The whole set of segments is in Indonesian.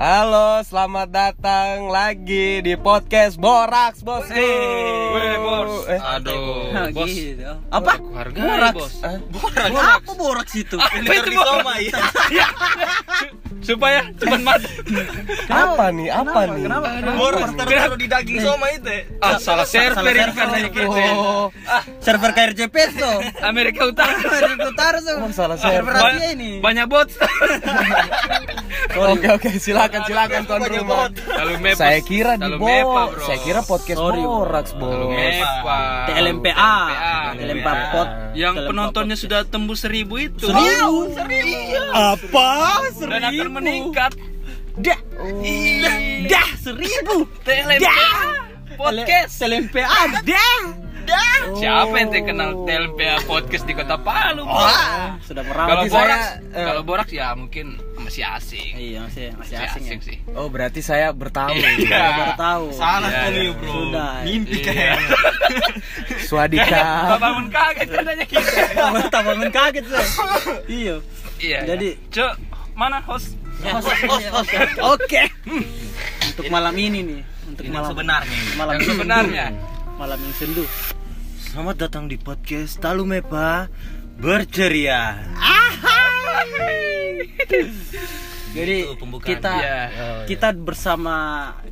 Halo, selamat datang lagi di podcast Boraks Bos. Weh, bos. Eh, Aduh, Nah, bos. gitu. Apa? Boraks. bos. eh, Boraks. Apa boraks itu? Apa itu? Iya. Supaya cepat mati. apa nih? Apa nih? Kenapa? Kenapa? di daging soma itu. Ah, salah server ini server. karena gitu. Oh, Server KRCP tuh. Amerika Utara. Amerika Utara tuh. oh, salah Server server. Asia ini. Banyak bot. Oke oke, silakan silakan tuan rumah. Saya kira di Kalau mepa, Bo, bro. saya kira podcast Kalau Bos. TLMPA. TLMPA. Pot. Yang penontonnya sudah tembus seribu itu. Seribu. Apa? Akan meningkat. Dah. Dah seribu. TLMPA. Podcast. TLMPA. Dah. Dah. Siapa yang terkenal TLMPA podcast di Kota Palu? Bos? Wah, sudah Kalau merawat saya, Boraks, eh, kalau Boraks ya mungkin masih asing. Iya, masih masih Masih asing, asing ya. sih. Oh, berarti saya bertamu. Iya. Saya baru tahu. Salah Iya, sekali, iya. bro. Sudah. Mimpi Iya. kayaknya. Swadika. Bapak bangun kaget katanya kita. Bangun kaget saya. Iya. Iya. Jadi Cok, mana host? Oke. Untuk malam ini nih, untuk Ini malam sebenarnya ini. Malam Yang sebenarnya. Malam yang sendu. Selamat datang di podcast Talu Mepa Berceria. Jadi kita Iya. kita bersama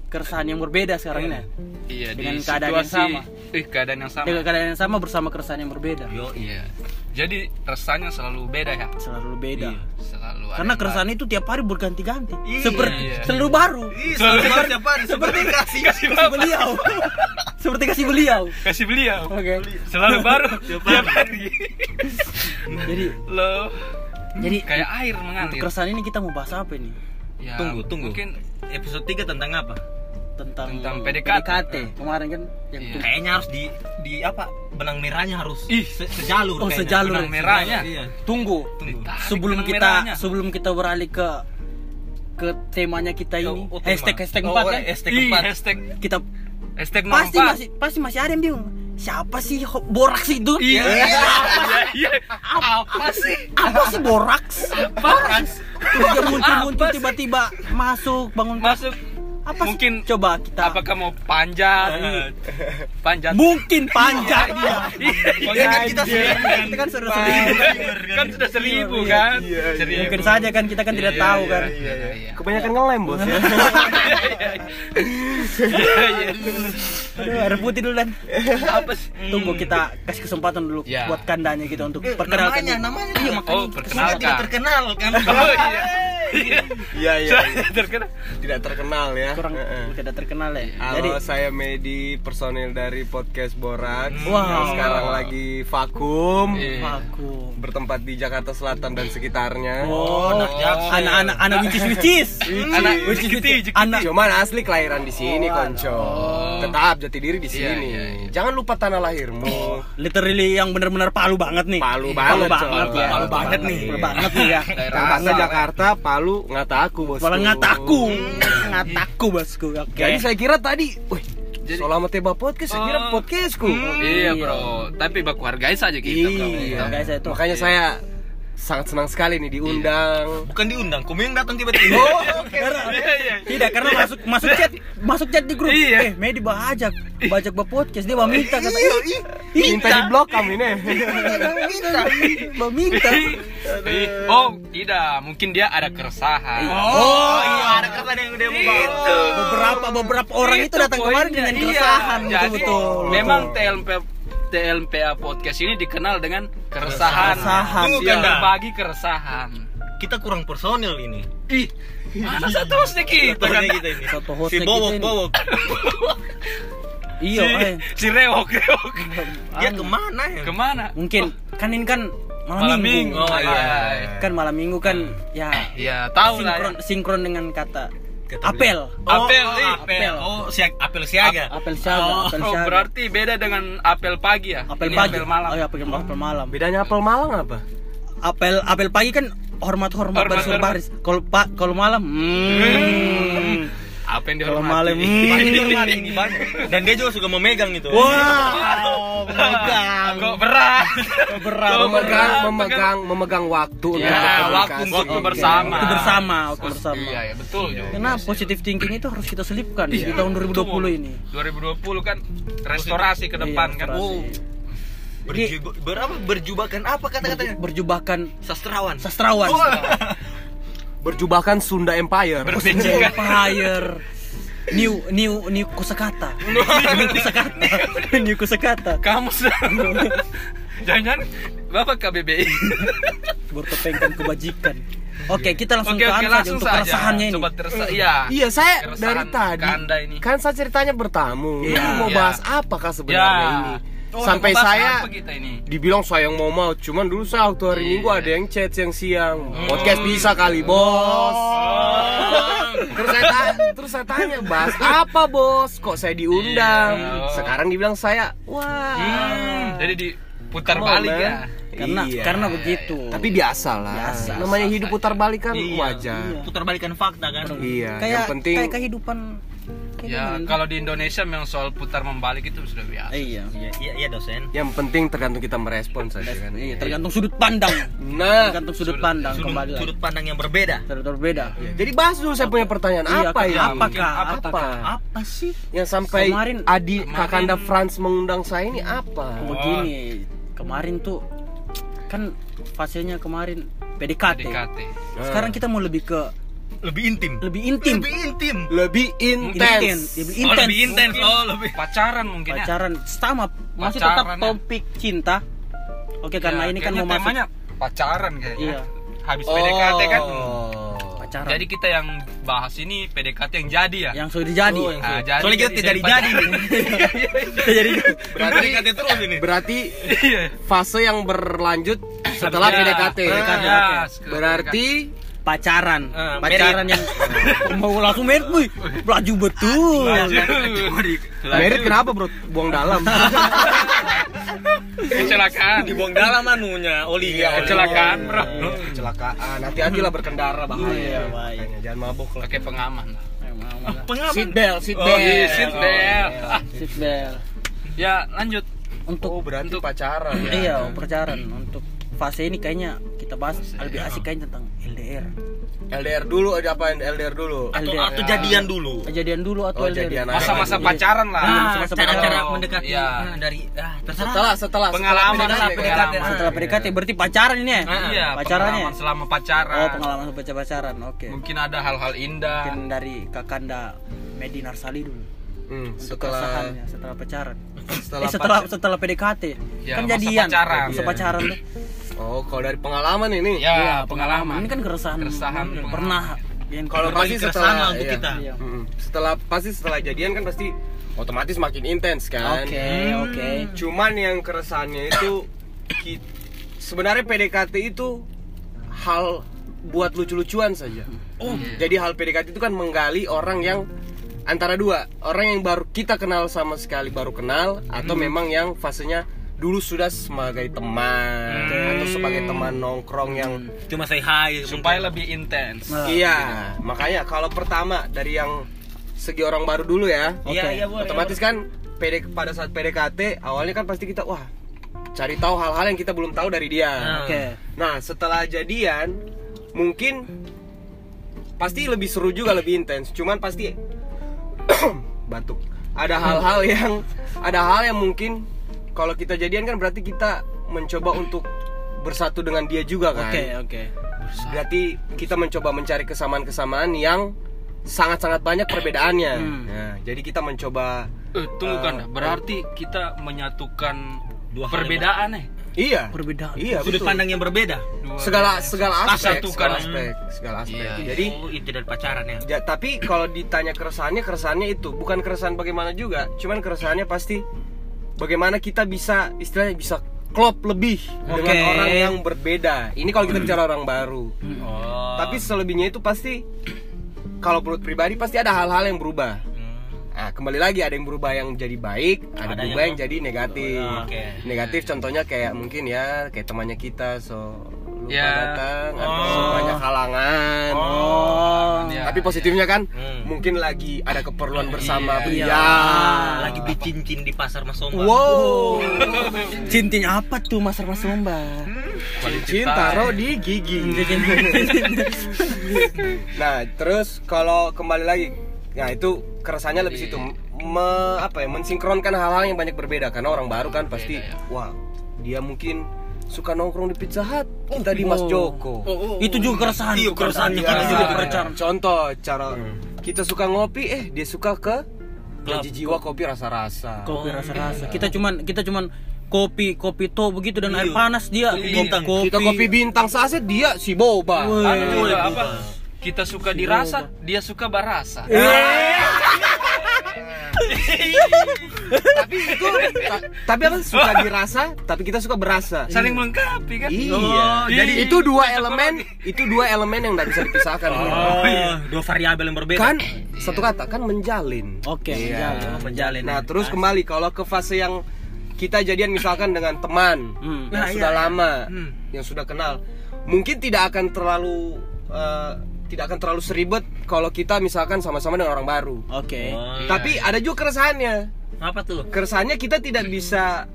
keresahan yang berbeda sekarang ini. Iya, Dengan di keadaan yang sama. eh keadaan yang sama. Dengan keadaan yang sama bersama keresahan yang berbeda. Yo, Iya. Jadi rasanya selalu beda ya. Selalu beda. Iya. Selalu ada Karena keresahan itu tiap hari berganti-ganti. Iya. Seperti Iya. selalu baru. Selalu seperti apa? Seperti kasih. kasih beliau. Seperti kasih beliau. Kasih beliau. Oke. Selalu baru tiap hari. Jadi Loh, jadi kayak air mengalir. keresahan ini kita mau bahas apa ini? Ya, Tunggu, tunggu. Mungkin Episode 3 tentang apa? Tentang, Tentang PDKT. Kemarin kan yang Iya. tuh- Kayaknya harus di di apa? Benang merahnya harus Ih. se- sejalur Oh, kayaknya. sejalur. benang merahnya. Iya. Tunggu. Tunggu. Ditarik sebelum kita merahnya. sebelum kita beralih ke ke temanya kita ini Oh, oh, hashtag hashtag Oh, 4 oh, kan hashtag Ih, empat. hashtag kita hashtag pasti masih pasti masih ada yang bingung siapa sih boraks itu Iya, iya, iya. Apa sih? apa sih boraks Boraks. terus dia muncul muncul tiba-tiba masuk bangun Masuk apa sih? mungkin coba kita apakah mau panjat? Panjat. mungkin panjang dia Soalnya kan kita seribu kan. kita kan sudah seribu kan sudah seribu Iya, kan? iya, iya. Seribu. mungkin saja kan kita kan tidak Iya, tahu iya, kan iya, iya. Kebanyakan ngelem bos ya. Iya, iya. Aduh, air putih dulu dan Apa sih? tunggu kita kasih kesempatan dulu buat kandanya gitu untuk Eh, perkenalkan namanya, namanya. Iya, Oh, Kita perkenalkan. Oh iya. Iya. Iya iya. Terkenal. Tidak terkenal ya. kurang Heeh. tidak terkenal ya Halo, jadi saya Medi, personil dari podcast Borak. Wow. Yang sekarang lagi vakum, Iya. aku bertempat di Jakarta Selatan dan sekitarnya. Oh, anak Jaksel. anak-anak anak wicis wicis. Anak wicis wicis. Anak Cuman asli kelahiran di sini, Oh, konco. Oh. Tetap jati diri di Iya, sini. iya, iya. Jangan lupa tanah lahirmu. literally yang benar-benar palu banget nih. Palu Palu banget, banget coy. ya. Palu banget nih. Palu banget nih ya. Daerah Jakarta, asal. Palu, ngataku bos. Malah ngataku. Ngataku bosku. Oke. Jadi saya kira tadi, wih, Jadi- Selama Teba Podcast, saya kira Oh. podcastku. Iya bro, tapi baku hargai saja kita bro. Iya, guys itu. Makanya saya sangat senang sekali nih diundang. Bukan diundang, kamu yang datang tiba-tiba. Karena- Iya, iya. Tidak, karena masuk masuk chat, masuk chat di grup. Iya. Eh, Medi bajak, bajak ba podcast dia mau minta kata. Minta di blok kami nih. Minta, minta. Oh tidak, mungkin dia ada keresahan. Oh, iya, ada kata yang udah mau. Beberapa beberapa orang itu datang kemarin dengan Iya. keresahan betul Jadi betul. memang TLP TLPA podcast ini dikenal dengan keresahan. Keresahan. Bukan, dah. berbagi keresahan. Kita kurang personil ini. Ih, mana satu hostnya kita kan? Kita ini. Satu Si hostnya Bobok kita. Bobok. Iya, eh. Si, si rewok rewok. Dia ke mana ya? Ke mana? Mungkin kan ini kan malam, Malam minggu. minggu. Oh, iya. Kan malam minggu kan ya Ya tahu lah. sinkron ya. sinkron dengan kata Kata apel. Apel, oh, ih. apel. Oh, si apel siaga. Apel siaga, Oh, apel siaga. berarti beda dengan apel pagi ya? apel Ini pagi. apel malam. Oh, iya, apel, apel malam. Bedanya apel Malang apa? Apel apel pagi kan hormat hormat Hormat, baris hormat. baris. Kalau pak kalau malam hmm. Apa Kalau dihormati. malam hmm. dihormati ini Bang. Dan dia juga suka memegang itu. Wow, memegang. Kok berat? berat. Kok memegang berat? memegang memegang waktu Ya, waktu waktu bersama. Waktu bersama, waktu bersama. Iya, ya betul. juga. Karena positive thinking itu harus kita selipkan di tahun 2020 ini. 2020 kan restorasi ke depan Iya, kan. restorasi. Berjuba, berapa berjubakan apa kata-katanya? Berjubahkan Sastrawan. sastrawan. Berjubahkan Sunda Empire Berpenjikan. Empire. New new new kosakata. new kosakata. new kosakata. Kamu sedang- Jangan Bapak KBBI. Bertopengkan kebajikan. Oke, kita langsung ke oke anu saja langsung untuk keresahannya ini. Sobat keresah. Iya. Iya saya Keresahan dari tadi ini. kan saya ceritanya bertamu. Iya. Ini mau Iya. bahas apakah sebenarnya Ya. ini? Oh, Sampai saya kita ini? dibilang saya yang mau mau, cuman dulu saya waktu hari Iya. Minggu ada yang chat siang siang. Hmm. Podcast bisa kali bos. Oh. Terus saya tanya, terus saya tanya bahas apa bos? Kok saya diundang? Iya. Sekarang dibilang saya, wah. Hmm, jadi diputar on, balik man. ya. Karena Iya. karena begitu. Tapi biasa lah. Biasa. Namanya hidup putar balik kan Iya. wajar. Putar balikan fakta kan. Iya. kayak yang penting kayak kehidupan Ya, gimana? kalau di Indonesia memang soal putar membalik itu sudah biasa. iya. Iya, iya, iya dosen. yang penting tergantung kita merespon saja kan. Iya, tergantung sudut pandang. Nah, Tergantung sudut pandang Sudut, kembali lagi. sudut pandang yang berbeda. Sudut berbeda. jadi bahas dulu saya punya pertanyaan Iya, apa ini? Apakah? Apa? Apakah? Apa sih? Yang sampai Kemarin- Adi kemarin- Kakanda Franz mengundang saya ini apa? Begini, kemarin tuh kan fasenya kemarin PDKT. PDKT. Sekarang kita mau lebih ke Lebih intim. lebih intim. Lebih intim. Lebih Intens, intens. lebih Oh, intens. lebih intens. Oh, lebih. Pacaran mungkin ya. Pacaran sama masih Pacaran, tetap ya. topik cinta. Oke, karena Ya, ini kan mau masuk temanya pacaran kayaknya. Iya. Habis PDKT kan. Oh. pacaran. Jadi kita yang bahas ini PDKT yang jadi ya. yang sudah jadi. Oh, yang Ah, sudah- Soalnya kita tidak. Kita jadi berarti PDKT terus ini. berarti Iya. fase yang berlanjut setelah Ya, PDKT. PDKT, ya, oke. setelah Berarti pacaran. Ah, pacaran yang mau langsung merit, wih. Laju betul. merit kenapa bro? Buang dalam. Kecelakaan. Dibuang dalam anunya, olinya. Kecelakaan, Bro. Iya, Kecelakaan. Hati-hati lah berkendara bahaya. Iya, Jangan mabuk lah. Pakai pengaman. Pengaman. Seat belt, seat Oh, iya, seat belt. Ah, Seat belt. Ya, lanjut. Untuk Oh, berarti Untuk- pacaran ya. iya, pacaran untuk fase ini kayaknya kita bahas lebih asik kayaknya tentang LDR. LDR dulu ada apa LDR dulu? Atau, LDR. atau jadian dulu. Kejadian dulu atau Oh, LDR? jadian. Masa-masa Iya. pacaran lah. Ah, Nah, masa cara-cara pacaran. mendekati Iya. ah, dari ah, terserah. Setelah setelah Pengalaman setelah lah, PDKT. pengalaman. Setelah PDKT berarti pacaran ini ya? Ah, Iya, pacarannya. pengalaman selama pacaran. Oh, pengalaman baca pacaran. Oke. Mungkin ada hal-hal indah. Mungkin dari Kakanda Medi Narsali dulu. Hmm, setelah keresahannya setelah pacaran. setelah, eh, setelah pacar- setelah PDKT. Ya, kan masa jadian. pacaran. Masa Iya. pacaran tuh. Oh, kalau dari pengalaman ini. Ya, Iya, pengalaman. Ini kan keresahan. Keresahan, Hmm, pengalaman. Pernah. Yang Kalau pasti keresahan setelah lah untuk iya. kita. Iya. Mm-mm. Setelah pasti setelah jadian kan pasti otomatis makin intens kan. Oke, oke. Cuman yang keresahannya itu sebenarnya PDKT itu hal buat lucu-lucuan saja. Oh. Jadi hal PDKT itu kan menggali orang yang antara dua, orang yang baru kita kenal sama sekali baru kenal atau Hmm. memang yang fasenya dulu sudah sebagai teman atau sebagai teman nongkrong yang Cuma say hi supaya lebih intens. Nah, Iya, makanya kalau pertama dari yang segi orang baru dulu ya. Iya, Oke. iya, boleh. Otomatis kan PD, pada saat PDKT awalnya kan pasti kita wah cari tahu hal-hal yang kita belum tahu dari dia. Nah. Oke. Nah, setelah jadian mungkin pasti lebih seru juga lebih intens. Cuman pasti batuk. Ada hal-hal yang ada hal yang mungkin kalau kita jadian kan berarti kita mencoba untuk bersatu dengan dia juga kan. Oke, oke. Berarti kita mencoba mencari kesamaan-kesamaan yang sangat-sangat banyak perbedaannya. Hmm. Nah, jadi kita mencoba Eh, tunggu Eh, kan, berarti kita menyatukan Dua perbedaan nih. Iya. Perbedaan. Iya, Sudut betul. pandang yang berbeda. Dua segala segala aspek, segala aspek, segala aspek. Iya, Jadi oh, itu dari pacaran ya. ja- tapi kalau ditanya keresahannya, keresahannya itu bukan keresahan bagaimana juga, cuman keresahannya pasti bagaimana kita bisa istilahnya bisa klop lebih dengan Oke. orang yang berbeda. Ini kalau kita bicara orang baru. Oh. Tapi selebihnya itu pasti kalau menurut pribadi pasti ada hal-hal yang berubah. Nah, kembali lagi ada yang berubah yang jadi baik, ada, Ada berubah yang- yang jadi negatif. Oh, oke. Negatif contohnya kayak mungkin ya kayak temannya kita so lupa Ya. datang atau Oh. banyak halangan. Oh. Ya, Tapi positifnya kan Hmm. mungkin lagi ada keperluan bersama Iya. ya. Lagi beli cincin di pasar Mas Somba. Wow. Cincin apa tuh Mas Mas Sumba? Cincin taruh di gigi. nah, terus kalau kembali lagi, nah itu keresahannya lebih situ me- apa ya mensinkronkan hal-hal yang banyak berbeda karena orang baru kan pasti Beda, ya. wah dia mungkin suka nongkrong di Pizza Hut kita di Mas Joko Itu juga keresahan. Iya, keresahan Kita kita juga juga. keresahan. contoh cara kita suka ngopi eh dia suka ke. Gaji jiwa kopi rasa-rasa Kopi rasa-rasa. Kita cuman kita cuman kopi kopi to begitu dan air Iya. panas dia Kopi bintang. kita kopi bintang saset dia si boba juga Woi, apa? Kita suka dirasa, dia suka barasa. tapi itu ta- tapi apa suka dirasa tapi kita suka berasa Saling melengkapi kan? Iya. Oh, jadi iya. itu dua elemen, itu dua elemen yang tidak bisa dipisahkan. Oh, dua variabel yang berbeda. Kan satu kata kan menjalin. Oke, Iya. menjalin. menjalin. Nah, terus kembali kalau ke fase yang kita jadian misalkan dengan teman Hmm. yang Nah, sudah iya. lama, Hmm. yang sudah kenal, mungkin tidak akan terlalu eh, tidak akan terlalu seribet kalau kita misalkan sama-sama dengan orang baru. Oke. Oh, iya. Tapi ada juga keresahannya. apa tuh? Keresahannya kita tidak bisa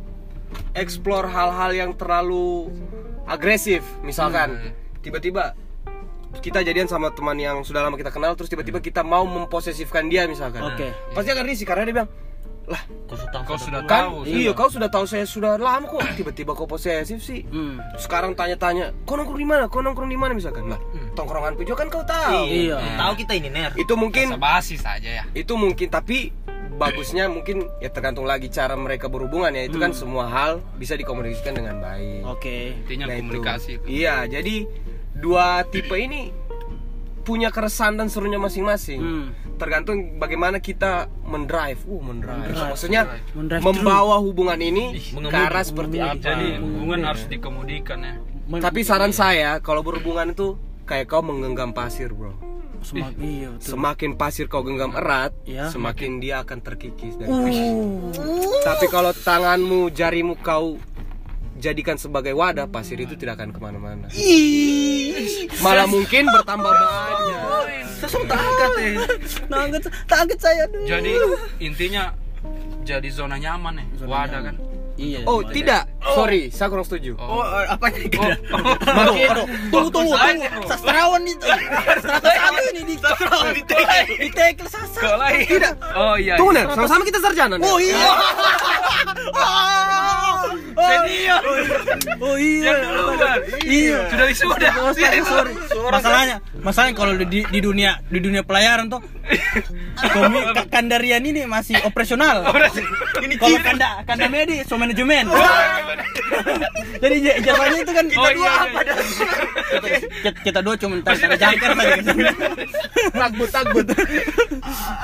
explore hal-hal yang terlalu agresif. Misalkan tiba-tiba kita jadian sama teman yang sudah lama kita kenal terus tiba-tiba kita mau memposesifkan dia misalkan. Oke. Pasti akan risih karena dia bilang, "Lah, Kau sudah Kau sudah kan tahu. iya kau sudah tahu saya sudah lama kok tiba-tiba kau posesif sih." Hmm. Sekarang tanya-tanya, "Kau nongkrong di mana? Kau nongkrong di mana?" misalkan. Lah, tongkrongan juga kan kau tahu. Iya. Tahu kita ini ner. Itu mungkin basi saja ya. itu mungkin tapi bagusnya mungkin ya tergantung lagi cara mereka berhubungan ya itu kan semua hal bisa dikomunikasikan dengan baik Oke. Intinya Nah, itu. komunikasi. iya jadi dua tipe ini punya keresahan dan serunya masing-masing Hmm. Tergantung bagaimana kita mendrive. Uh mendrive. Maksudnya Mendrive. Membawa hubungan ini ke arah seperti apa. Jadi hubungan harus dikemudikan ya. Men- tapi saran saya kalau berhubungan itu kayak kau menggenggam pasir bro. Semak- iya betul. semakin pasir kau genggam erat Ya. semakin dia akan terkikis dan Uh. Tapi kalau tanganmu, jarimu kau jadikan sebagai wadah, pasir itu tidak akan ke mana-mana. Malah mungkin bertambah banyak. Tak angkat eh. Nah, angkat, tak angkat saya dulu. Jadi intinya jadi zona nyaman ya. Wadah kan. Iya. Oh tidak, sorry, saya kurang setuju. Oh, apa nih? Makin, Tunggu tunggu tunggu. Sastrawan itu. Sastrawan ini di sastrawan di tackle. Di tackle sastra. Tidak. Oh iya. tunggu nih, sama-sama kita sarjana nih. Oh iya. Senior. Oh iya. Yang dulu kan. Iya. Sudah wisuda. Sorry, sorry. Masalahnya, masalahnya kalau di, di dunia di dunia pelayaran tuh Komi Ka- Kandarian ini masih operasional. Ini kalau kanda kanda medi so manajemen. Jadi j- ijazahnya itu kan kita Oh, dua iya, apa iya. dah? Kita, kita dua cuma tanda tanda jangkar saja. Takut, takut.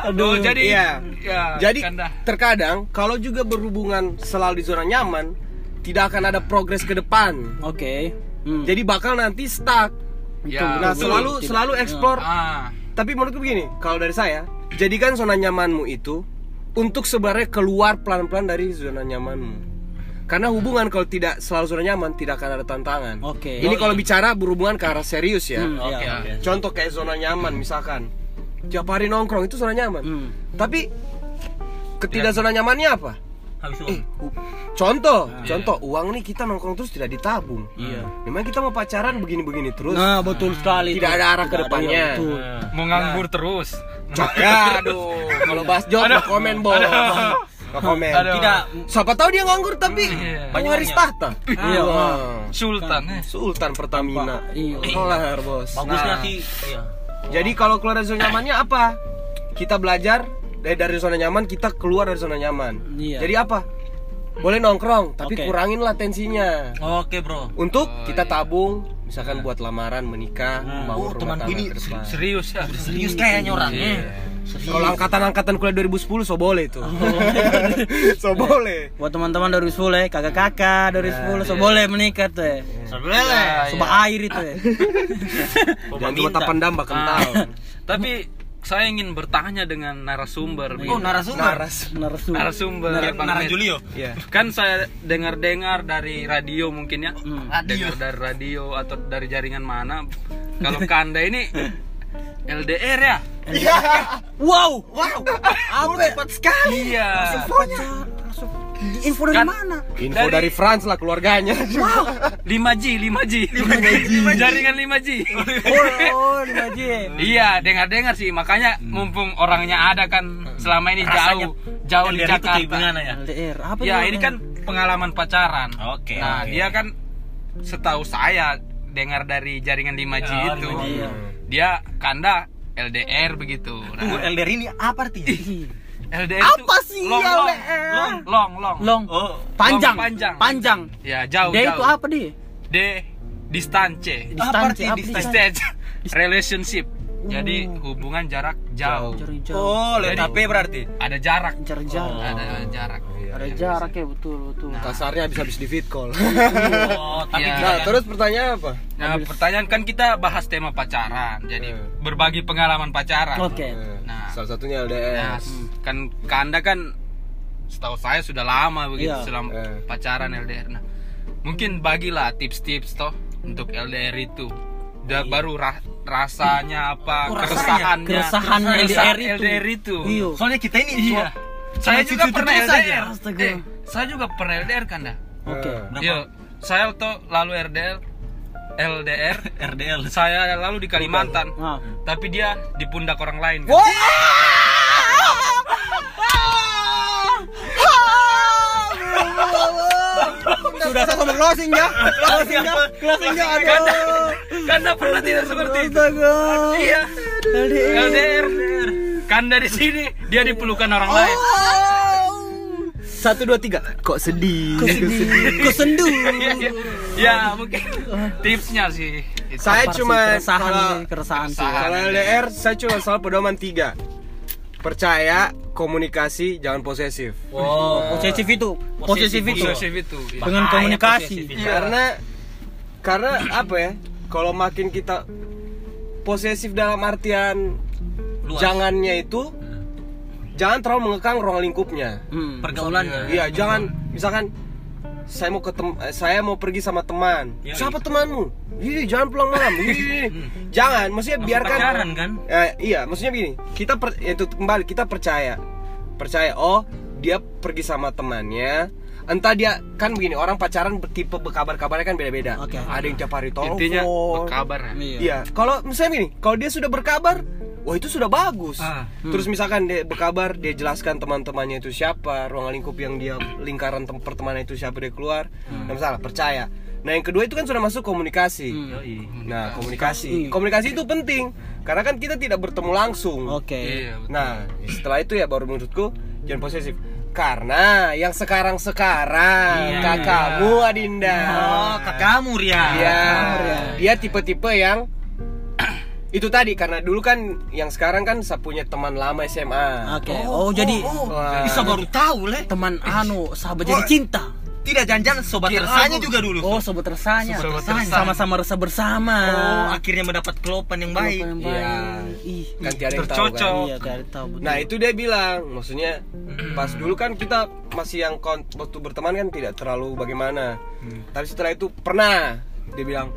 Oh, jadi Iya. ya, Jadi Kanda. terkadang kalau juga berhubungan selalu di zona nyaman, tidak akan ada progres ke depan. Oke. Hmm. Jadi bakal nanti stuck. Ya, Nah, betul. selalu Tidak. selalu explore Ah, Tapi menurutku begini, kalau dari saya, jadikan zona nyamanmu itu untuk sebenarnya keluar pelan-pelan dari zona nyamanmu. Karena hubungan kalau tidak selalu zona nyaman tidak akan ada tantangan. Oke. Ini kalau bicara berhubungan ke arah serius ya. Hmm, oke. iya. oke. Contoh kayak zona nyaman misalkan. Tiap hari nongkrong itu zona nyaman. Hmm. Tapi ketidak zona nyamannya apa? Habis Eh, contoh, Ah. contoh uang nih kita nongkrong terus tidak ditabung. Iya. Memang kita mau pacaran begini-begini terus. Nah, betul sekali. Tidak ada arah ke depannya. iya, betul. Mau nganggur terus. Ya, aduh. Kalau bahas job, komen, bos. No komen. Aduh. Tidak Siapa tahu dia nganggur tapi Iya. pewaris tahta. Iya. Wah. Sultan eh. Sultan Pertamina. Iya. Kelar, bos. Bagusnya Nah, sih iya. Jadi kalau keluar dari zona nyamannya apa? Kita belajar dari dari zona nyaman, kita keluar dari zona nyaman. Iya. Jadi apa? Boleh nongkrong, tapi Oke. kurangin lah tensinya. Oke, Bro. Untuk Oh, kita iya. tabung, misalkan buat lamaran, menikah, Nah. bangun Oh, rumah tangga ini. Serius ya. Serius kayaknya orangnya. Iya. Kalau angkatan-angkatan kuliah 2010 so boleh tuh. so boleh. Buat teman-teman dari Sule, kakak-kakak dari Sule, so boleh menikah tuh. ya. Sebenarnya. Coba air itu ya. Cuma tapan damba kental. Tapi saya ingin bertanya dengan narasumber. Oh, narasumber. Naras. Narasum. narasumber. Nar- Bang Nara Med. Julio. Iya. Kan saya dengar-dengar dari radio mungkin ya. Hmm. Dengar dari radio atau dari jaringan mana. Kalau Kanda ini LDR ya? Wow. Wow. Apa? Cepat sekali. Iya. Info dari Kan- mana? Info Dari- dari, France lah keluarganya. 5G, 5G. Jaringan 5G. Oh, oh, di Maji. Iya, dengar-dengar sih. Makanya mumpung orangnya ada kan selama ini Rasanya jauh jauh di LDR itu kayak Jakarta. gimana ya? LDR. Apa Ya, itu ini kan pengalaman pacaran. Oke, Nah, oke. dia kan setahu saya dengar dari jaringan 5G Oh, itu. 5G. Iya. Dia kanda LDR begitu. Nah, LDR ini apa artinya? LDR Apa itu sih long, long, LDR? long, long, long. Long. Oh, Panjang. Long, panjang. Panjang. Ya, jauh, Dia jauh. itu apa dia? D distance. Distansi, arti apa Distance. Relationship. Jadi hubungan jarak jauh. Oh, lihat HP berarti. Ada jarak. Jarak-jarak. Ada jarak. Ada jarak ya betul betul. Kasarnya habis-habis di fit call. Oh, tapi Iya. Nah, kan- terus pertanyaan apa? Nah, pertanyaan kan kita bahas tema pacaran. Jadi Hmm. berbagi pengalaman pacaran. Oke. Eh, Nah. salah satunya Nah, LDR. kan Kanda kan setahu saya sudah lama begitu Iya. selama Eh. pacaran LDR. Nah, mungkin bagilah tips-tips toh untuk LDR itu. Udah baru ra- rasanya apa Oh, rasanya. keresahannya Keresahan keresahan LDR itu. LDR itu. Iya. Soalnya kita ini Iya. cuma Saya juga pernah. LDR. Astaga. Eh, saya juga pernah LDR Kanda. Oke. Eh, Berapa? Iya. Saya tuh lalu LDR LDR RDL. saya lalu di Kalimantan. Nah. Tapi dia di pundak orang lain. kan. Sudah saya sama closing ya. Closing ya. Closing ya. Aduh. Kanda pernah tidak seperti itu. Iya. LDR. Kan dari sini dia dipelukan orang lain. Satu dua tiga. Kok sedih? Kok sedih? Kok sendu? ya mungkin tipsnya sih. itu. Saya cuma keresahan kalau. Keresahan. kalau LDR saya cuma soal pedoman tiga. Percaya, komunikasi, jangan posesif. Oh, posesif itu. Posesif itu. Posesif itu. iya. Dengan Bahaya komunikasi. posesif itu. Karena karena apa ya? Kalau makin kita posesif dalam artian Luas. jangannya itu jangan terlalu mengekang ruang lingkupnya. Hmm. Pergaulannya. Iya, jangan misalkan saya mau ketem eh, saya mau pergi sama teman. Iya, Siapa temanmu? Ih, jangan pulang malam. Ih, jangan, maksudnya Masih biarkan pacaran kan? Eh, iya, maksudnya begini, kita per, itu kembali kita percaya, percaya. Oh, dia pergi sama temannya. Entah dia kan begini, orang pacaran tipe berkabar-kabarnya kan beda-beda. Oke. Ada yang tiap hari telepon. Intinya berkabar. ya. Iya, kalau misalnya gini, kalau dia sudah berkabar, wah itu sudah bagus. Ah, Terus misalkan dia berkabar, dia jelaskan teman-temannya itu siapa, ruang lingkup yang dia lingkaran tem- pertemanan itu siapa dia keluar. Nah, misalnya percaya. Nah, yang kedua itu kan sudah masuk komunikasi. Hmm. Nah, komunikasi. Komunikasi itu penting karena kan kita tidak bertemu langsung. Oke. Iya, betul. Nah, setelah itu ya baru menurutku jangan posesif. Karena yang sekarang-sekarang Iya. kakakmu Adinda. Oh, kakakmu Ria. Iya. Ria. Dia tipe-tipe yang itu tadi karena dulu kan yang sekarang kan saya punya teman lama SMA. Oke. Oh, jadi Wah. Bisa baru tahu, Le. teman anu sahabat jadi cinta. Tidak jangan-jangan sobat Kira resanya aku- juga dulu. Oh, sobat resanya. Sobat resanya. Sama-sama resah bersama. Oh, akhirnya mendapat kelopan yang baik. Yang Iya. Ih, Kan tiada yang tahu Tercocok. kan. Iya, tahu betul. Nah itu dia bilang, maksudnya pas dulu kan kita masih yang waktu berteman kan tidak terlalu bagaimana. Tapi setelah itu pernah dia bilang,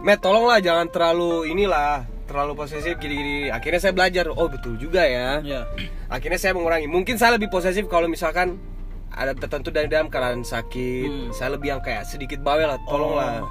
Met tolonglah jangan terlalu inilah terlalu posesif gini-gini. Akhirnya saya belajar, oh betul juga ya. Iya. Akhirnya saya mengurangi. Mungkin saya lebih posesif kalau misalkan ada tertentu dari dalam keadaan sakit. Hmm. Saya lebih yang kayak sedikit bawel lah, tolonglah.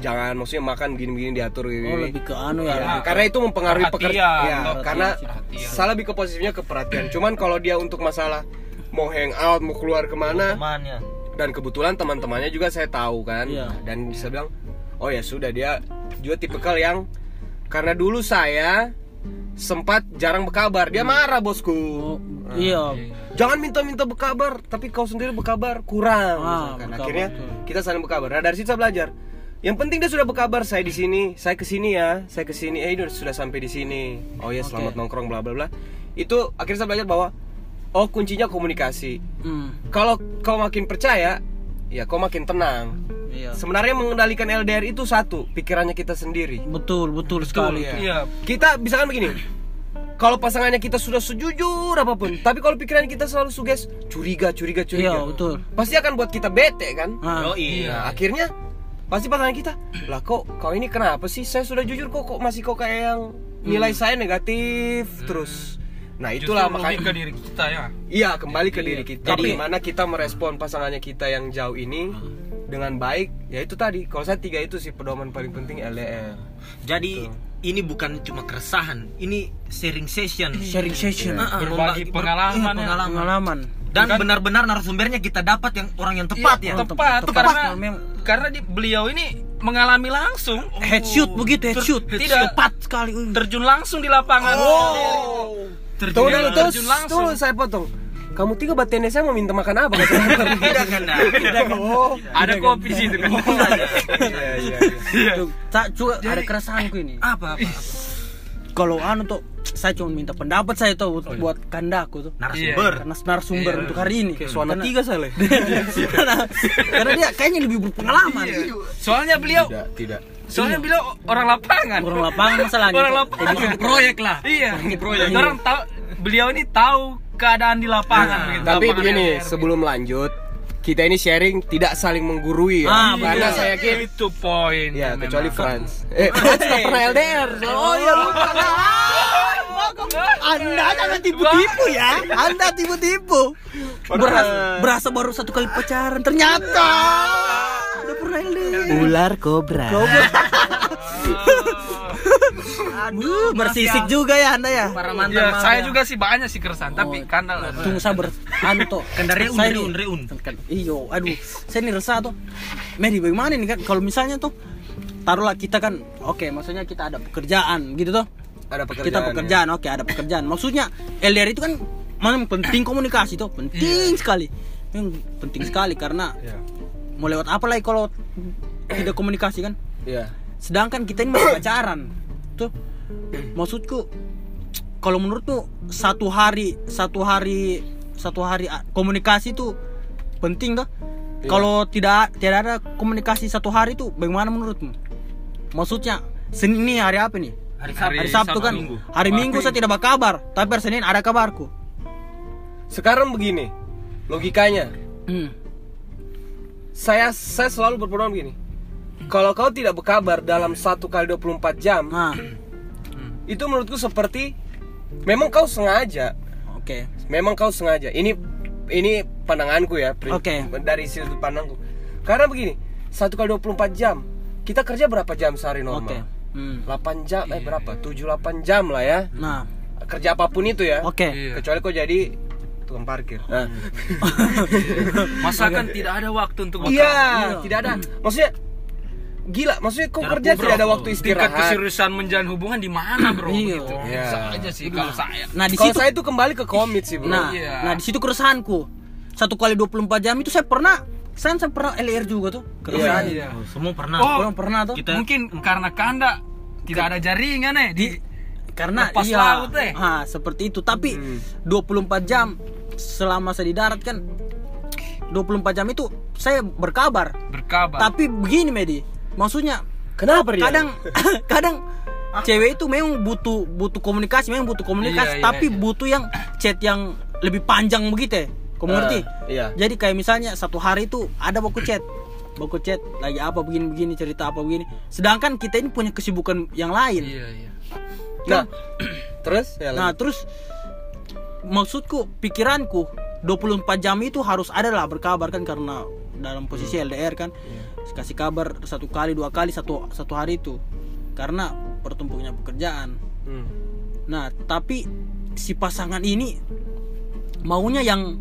Jangan maksudnya makan gini-gini diatur Oh, gini. lebih ke anu ya. Ya, karena itu mempengaruhi Perhatian, pekerjaan. Ya, perhatian, karena perhatian. saya lebih ke posisinya ke perhatian. Cuman kalau dia untuk masalah mau hang out, mau keluar ke mana, Temannya. dan kebetulan teman-temannya juga saya tahu kan, Iya. dan bisa bilang, oh ya sudah dia juga tipikal yang karena dulu saya sempat jarang berkabar, dia marah bosku. Oh, iya. Jangan minta-minta berkabar, tapi kau sendiri berkabar kurang. Ah, berkabar, Akhirnya betul. kita saling berkabar. Nah dari situ saya belajar. Yang penting dia sudah berkabar, saya di sini, saya ke sini ya, saya ke sini, eh ini sudah sampai di sini. Oh ya selamat Oke. nongkrong bla bla bla. Itu akhirnya saya belajar bahwa oh kuncinya komunikasi. Hmm. Kalau kau makin percaya, ya kau makin tenang. Iya. Sebenarnya mengendalikan LDR itu satu, pikirannya kita sendiri. Betul, betul sekali. Iya. Iya. Kita bisa kan begini. kalau pasangannya kita sudah sejujur apa pun, tapi kalau pikiran kita selalu suges curiga, curiga, curiga. Iya, betul. Pasti akan buat kita bete kan? Ah. Yoi. Nah, akhirnya pasti pasangan kita, lah kok kau ini kenapa sih? Saya sudah jujur kok, kok masih kok kayak yang nilai saya negatif terus. Nah, itulah Justru lebih ke makanya diri kita ya Iya, kembali ke diri kita. Tapi- Gimana kita merespon pasangannya kita yang jauh ini dengan baik? Ya itu tadi. Kalau saya tiga itu sih pedoman paling penting LDR. Jadi ini bukan cuma keresahan, ini sharing session. sharing session Ah, ah, Berbagi pengalaman iya, ya. pengalaman. pengalaman Dan benar-benar narasumbernya kita dapat yang orang yang tepat ya. Iya, tepat, Tepat, karena karena di, beliau ini mengalami langsung headshot begitu headshot Tidak. tepat sekali uh. terjun langsung di lapangan dulu, Iya, terus, terjun langsung. tunggu saya potong. Kamu tiga batene saya mau minta makan apa? Kata Tidak kan? Nah. oh, ada kopi sih itu kan iya, iya, iya. Tuh, tak juga ada keresahanku ini. Apa apa? apa? kalau anu tuh saya cuma minta pendapat saya tuh buat, buat kandaku tuh. Narasumber. karena narasumber untuk hari ini. Karena- tiga saya. Le. karena, karena dia kayaknya lebih berpengalaman. Soalnya beliau Tidak, tidak. soalnya beliau orang lapangan. Orang lapangan masalahnya orang lapangan. Proyek lah. Iya. Orang tahu beliau ini tahu keadaan di lapangan begitu. Tapi Lapangan begini, sebelum lanjut, kita ini sharing tidak saling menggurui ya. Ah, Karena betul. saya yakin itu poin Ya, memang. kecuali Franz. Eh, Franz nggak pernah LDR. Oh ya lupa. anda jangan tipu-tipu ya anda tipu-tipu berasa, berasa baru satu kali pacaran ternyata udah pernah LDR Ular kobra. Aduh, bersisik juga ya anda ya Para Ya, mantan mafia. saya juga sih banyak sih keresahan, tapi kandal lah. tunggu sabar anu Saya reun, nih- reun. kan iyo aduh saya nih resah tuh Medi bagaimana nih kan kalau misalnya tuh taruhlah kita kan oke maksudnya kita ada pekerjaan gitu tuh Ada pekerjaan. kita pekerjaan oke ada pekerjaan maksudnya LDR itu kan memang penting komunikasi tuh penting sekali memang penting sekali karena Ya. mau lewat apa lagi kalau tidak komunikasi kan Iya. sedangkan kita ini masih pacaran tuh maksudku kalau menurutmu satu hari satu hari satu hari ah, komunikasi tuh penting tuh Iya. kalau tidak tidak ada komunikasi satu hari tuh bagaimana menurutmu maksudnya Senin ini hari apa nih Hari Hari hari Sabtu Sabtu kan Minggu. hari Minggu saya tidak berkabar tapi hari Senin ada kabarku Sekarang begini, logikanya. hmm. Saya saya selalu berpedoman begini. Kalau kau tidak berkabar dalam satu kali 24 jam, nah itu menurutku seperti memang kau sengaja. oke Memang kau sengaja. Ini ini pandanganku ya, Oke. dari sudut pandangku. Karena begini, satu kali 24 jam, kita kerja berapa jam sehari oke normal? hmm. 8 jam, eh berapa? 7-8 jam lah ya. nah Kerja apa pun itu ya. oke Iya. Kecuali kau jadi tukang parkir. Nah. Masa kan tidak ada waktu untuk Iya, tidak ada. Maksudnya gila, maksudnya kau kerja tidak ada waktu Tingkat istirahat. keseriusan menjalin hubungan di mana, Bro? Iya. Gitu. Iya. Bisa aja sih kalau saya. nah di Kalau situ saya itu kembali ke komit sih, Bro. Nah, Iya. nah di situ keresahanku. Satu kali 24 jam itu saya pernah saya, saya pernah LR juga tuh. Keresahan. Iya. Oh, semua pernah. Oh, Orang pernah tuh. Kita- Mungkin karena kanda tidak ada jaringan eh di Karena lepas iya. laut, eh. Ah, seperti itu. Tapi Hmm. 24 jam selama saya di darat kan 24 jam itu saya berkabar. berkabar. Tapi begini Medi. Maksudnya Kenapa Rian? kadang kadang cewek itu memang butuh butuh komunikasi, memang butuh komunikasi, Iya, iya, tapi iya. butuh yang chat yang lebih panjang begitu ya. Kamu Ah, ngerti? iya. Jadi kayak misalnya satu hari itu ada baku chat. Baku chat lagi apa begini-begini cerita apa begini. Sedangkan kita ini punya kesibukan yang lain. Iya, iya. Nah, terus ya Nah, terus maksudku pikiranku 24 jam itu harus ada lah berkabar kan karena dalam posisi Hmm. LDR kan Iya. Kasih kabar satu kali dua kali satu satu hari itu karena pertumpuknya pekerjaan Hmm. nah tapi si pasangan ini maunya yang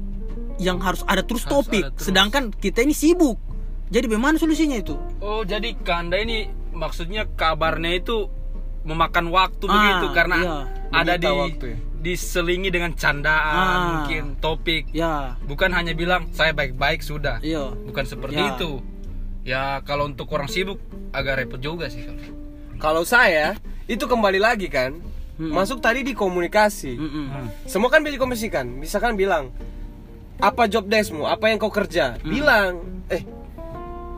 yang harus ada terus Harus topik ada terus. sedangkan kita ini sibuk jadi bagaimana solusinya itu Oh, jadi kanda ini maksudnya kabarnya itu memakan waktu Ah, begitu karena iya. ada di waktu ya. diselingi dengan candaan Ah. mungkin topik ya bukan hanya bilang saya baik-baik sudah iya bukan seperti Ya. itu ya kalau untuk orang sibuk agak repot juga sih kalau Kalau saya itu kembali lagi kan, Hmm. masuk tadi di komunikasi. Mm-mm. Semua kan bisa dikomunikasikan. Misalkan bilang, apa job deskmu, apa yang kau kerja, bilang, eh,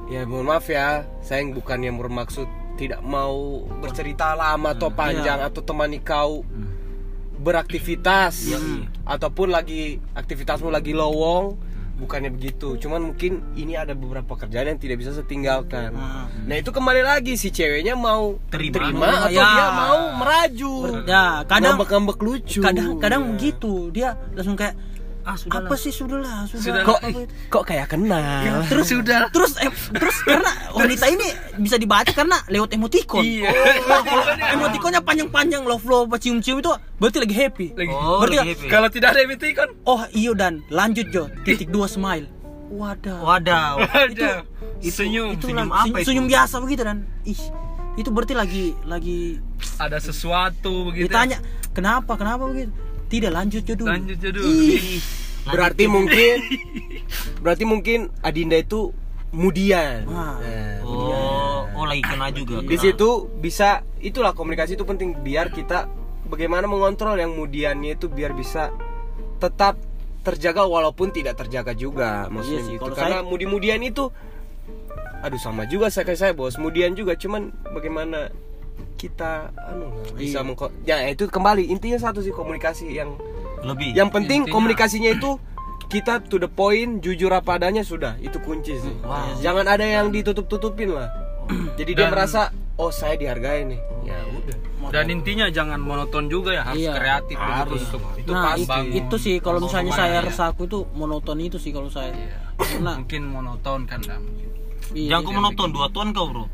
ya mohon maaf ya, saya bukan yang bermaksud tidak mau bercerita lama atau panjang atau temani kau beraktivitas ataupun lagi aktivitasmu lagi lowong bukannya begitu cuman mungkin ini ada beberapa pekerjaan yang tidak bisa setinggalkan Ah. nah itu kembali lagi si ceweknya mau Terima. atau Ya. dia mau meraju Ya, kadang ngambek-ngambek lucu kadang kadang begitu dia langsung kayak Ah, sudah apa sih? Sudahlah sudah, Sudah. kok apa itu?" kok kayak kenal? Terus sudah terus eh, terus karena wanita ini bisa dibaca karena lewat emoticon. Iya. Oh, kalau emoticonnya panjang-panjang love love cium-cium itu berarti lagi happy. Lagi- Oh, berarti lagi happy. Kalau tidak ada emoticon, oh iyo dan. Lanjut Jo. Titik dua smile. Wadah. Wadaw. ada senyum. itu senyum apa itu? senyum biasa begitu dan. Ih itu berarti lagi lagi Ada sesuatu begitu. ditanya kenapa? Kenapa? begitu tidak lanjut Jo dulu Lanjut. Ih, berarti mungkin berarti mungkin Adinda itu kemudian Wah. Nah, Oh, oh lagi kena juga. di situ bisa itulah komunikasi itu penting. Biar kita bagaimana mengontrol yang kemudiannya itu biar bisa tetap terjaga walaupun tidak terjaga juga. Maksudnya Iya sih, gitu. karena saya- mudi-mudian itu aduh sama juga saya kayak saya bos. Mudian juga cuman bagaimana kita anu bisa Iya. mengko ya itu kembali intinya satu sih komunikasi yang Lebih. yang penting Intinya- komunikasinya itu kita to the point, jujur apa adanya sudah, itu kunci sih. Wow. Jangan ada yang ditutup-tutupin lah. Jadi dia Dan- merasa oh saya dihargai nih. Ya udah. Dan intinya jangan monoton juga ya, harus Iya. kreatif begitu Harus. untuk Itu nah pasti. itu, itu sih kalau misalnya saya ya. resah aku itu monoton itu sih kalau saya Iya. karena mungkin monoton kan dah. Iya, Jangan kau menonton dua ton kau bro.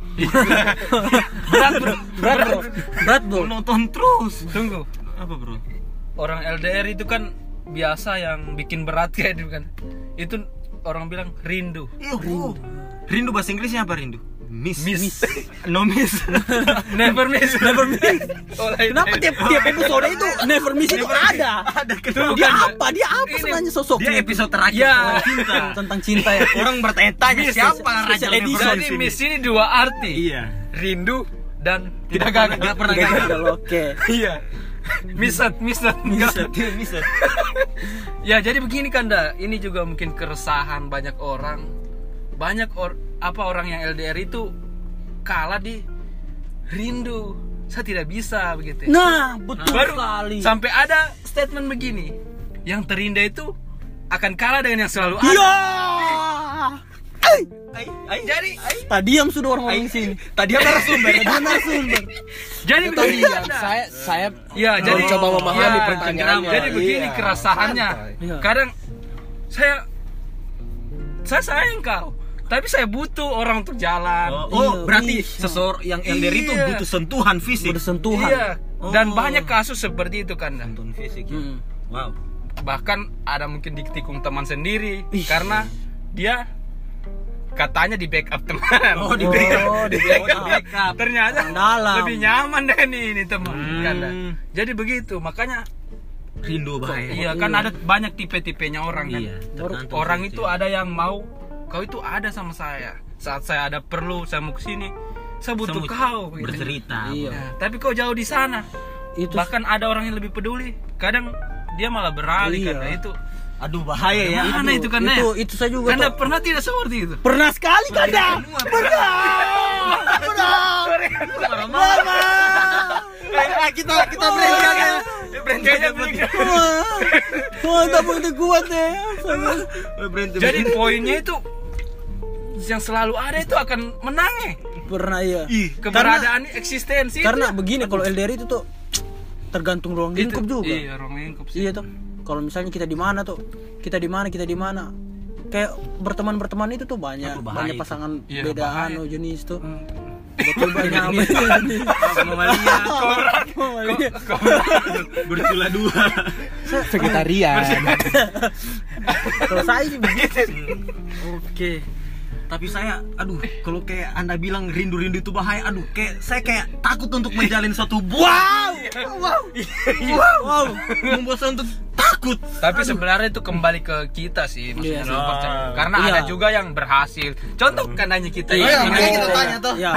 berat bro berat bro berat bro Menonton terus. Tunggu. Apa bro? Orang LDR itu kan biasa yang bikin berat kayak itu kan. Itu orang bilang rindu. Rindu. Rindu bahasa Inggrisnya apa rindu? Miss. Miss. No miss. Never miss. Never miss. Oh, lain- kenapa lain. tiap tiap episode itu never miss itu ada Ada Tuh, dia kan, apa dia apa Ini- sebenarnya sosoknya Dia episode terakhir Ya. tentang cinta. tentang cinta ya Orang bertanya-tanya Miss, siapa raja. Lebanon Jadi miss ini dua arti. Iya. Rindu dan tidak gagal. nggak pernah gagal. oke Iya. Misat, misat. Misat, misat. Ya jadi begini kan dah, ini juga mungkin keresahan banyak orang. Banyak or, apa orang yang LDR itu kalah di rindu. Saya tidak bisa begitu. nah betul Baru sekali sampai ada statement begini, yang terindah itu akan kalah dengan yang selalu ada. ya Jadi tadiam sudah orang orang sini Tadi apa narasumber? dia narasumber jadi kan dah. Saya saya Ya, jadi coba memahami ya, pertanyaannya. Jadi begini Iya. kerasahannya. Iya. Kadang saya saya sayang kau, tapi saya butuh orang untuk jalan. Oh, Iya, berarti iya. seseorang yang itu Iya. butuh sentuhan fisik. bersentuhan Iya. Dan Oh. banyak kasus seperti itu kan. Dan Sentuhan fisik. ya. Hmm. Wow. bahkan ada mungkin ditikung teman sendiri Ih. karena dia katanya di backup teman. Oh, di backup. Oh, di backup. Ternyata Orang dalam. lebih nyaman deh nih ini teman. Hmm. kan, Dan. Jadi begitu, makanya Rindu bahaya. iya kan ada banyak tipe-tipenya orang kan. Iya, Orang itu ya. ada yang mau kau itu ada sama saya. Saat saya ada perlu, saya mau ke sini, saya butuh Semut- kau. gitu. bercerita. Iya. Ya, tapi kau jauh di sana. itu Bahkan ada orang yang lebih peduli. Kadang dia malah beralih Iya. karena itu. Aduh bahaya ya. Mana Aduh, itu kan itu ya? itu saya juga tuh. pernah tidak seperti itu? pernah sekali kanda pernah pernah Mama. Ah, kita kita break ya. Kayaknya begitu. Wah, tak boleh kuat deh. Berhenti. Jadi poinnya itu yang selalu ada itu akan menang ya. Pernah ya. Ih, Keberadaan eksistensi itu. Karena begini kalau LDR itu tuh tergantung ruang Itu- lingkup juga. Iya, ruang lingkup sih. Iya tuh. Kalau misalnya kita di mana tuh, kita di mana, kita di mana. Kayak berteman-berteman itu tuh banyak, banyak itu. pasangan Iya, beda bahaya. anu jenis tuh. Hmm. Betul banyak apa jenis. Mamalia Mamalia. bercula dua. vegetarian. Kalau saya sih begitu. Oke. Tapi saya, aduh, kalau kayak anda bilang rindu-rindu itu bahaya, aduh, kayak saya kayak takut untuk menjalin suatu hubungan. Wow. Wow, membuat saya untuk takut. Tapi sebenarnya itu kembali ke kita sih maksudnya Iya. support. Karena Iya. ada juga yang berhasil. Contoh kan hanya kita Iya, ini makanya kan kita tanya tuh. Ya.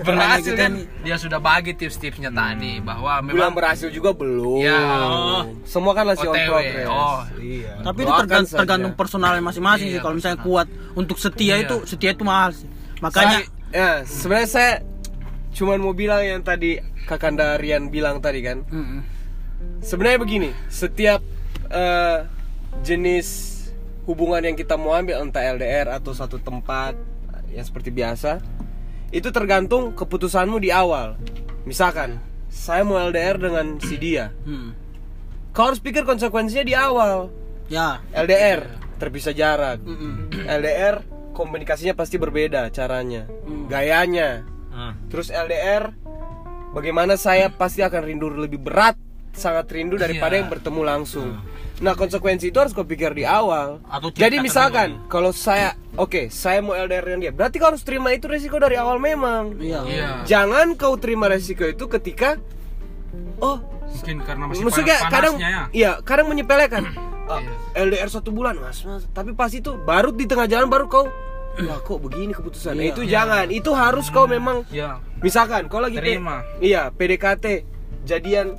berhasil kan dia sudah bagi tips-tipsnya tadi bahwa Belum memang berhasil juga belum. Ya. Semua kan masih on progress. Oh. Iya. Tapi itu tergantung, saja. tergantung personalnya masing-masing Iya, sih. Kalau misalnya kuat untuk setia Iya. itu, setia itu mahal sih. Makanya Saya- ya sebenarnya saya cuman mau bilang yang tadi Kakanda Rian bilang tadi kan. Mm-mm. Sebenarnya begini setiap eh, jenis hubungan yang kita mau ambil entah LDR atau satu tempat yang seperti biasa itu tergantung keputusanmu di awal misalkan saya mau LDR dengan si dia Hmm. kau harus pikir konsekuensinya di awal Ya. LDR terpisah jarak Mm-mm. LDR komunikasinya pasti berbeda caranya gayanya Ah. terus LDR bagaimana saya pasti akan rindu lebih berat sangat rindu daripada Iya. yang bertemu langsung nah konsekuensi itu harus kau pikir di awal Atau jadi misalkan kalau saya oke saya mau LDR dengan dia berarti kau harus terima itu resiko dari awal memang Iya. Iya. jangan kau terima resiko itu ketika oh Mungkin karena masih maksudnya panas kadang ya. iya kadang menyepelekan Ah, Iya. LDR satu bulan mas, mas tapi pas itu baru di tengah jalan baru kau wah kok begini keputusan Nah, Iya. itu jangan itu harus kau memang Iya. misalkan kau lagi Terima. iya PDKT jadian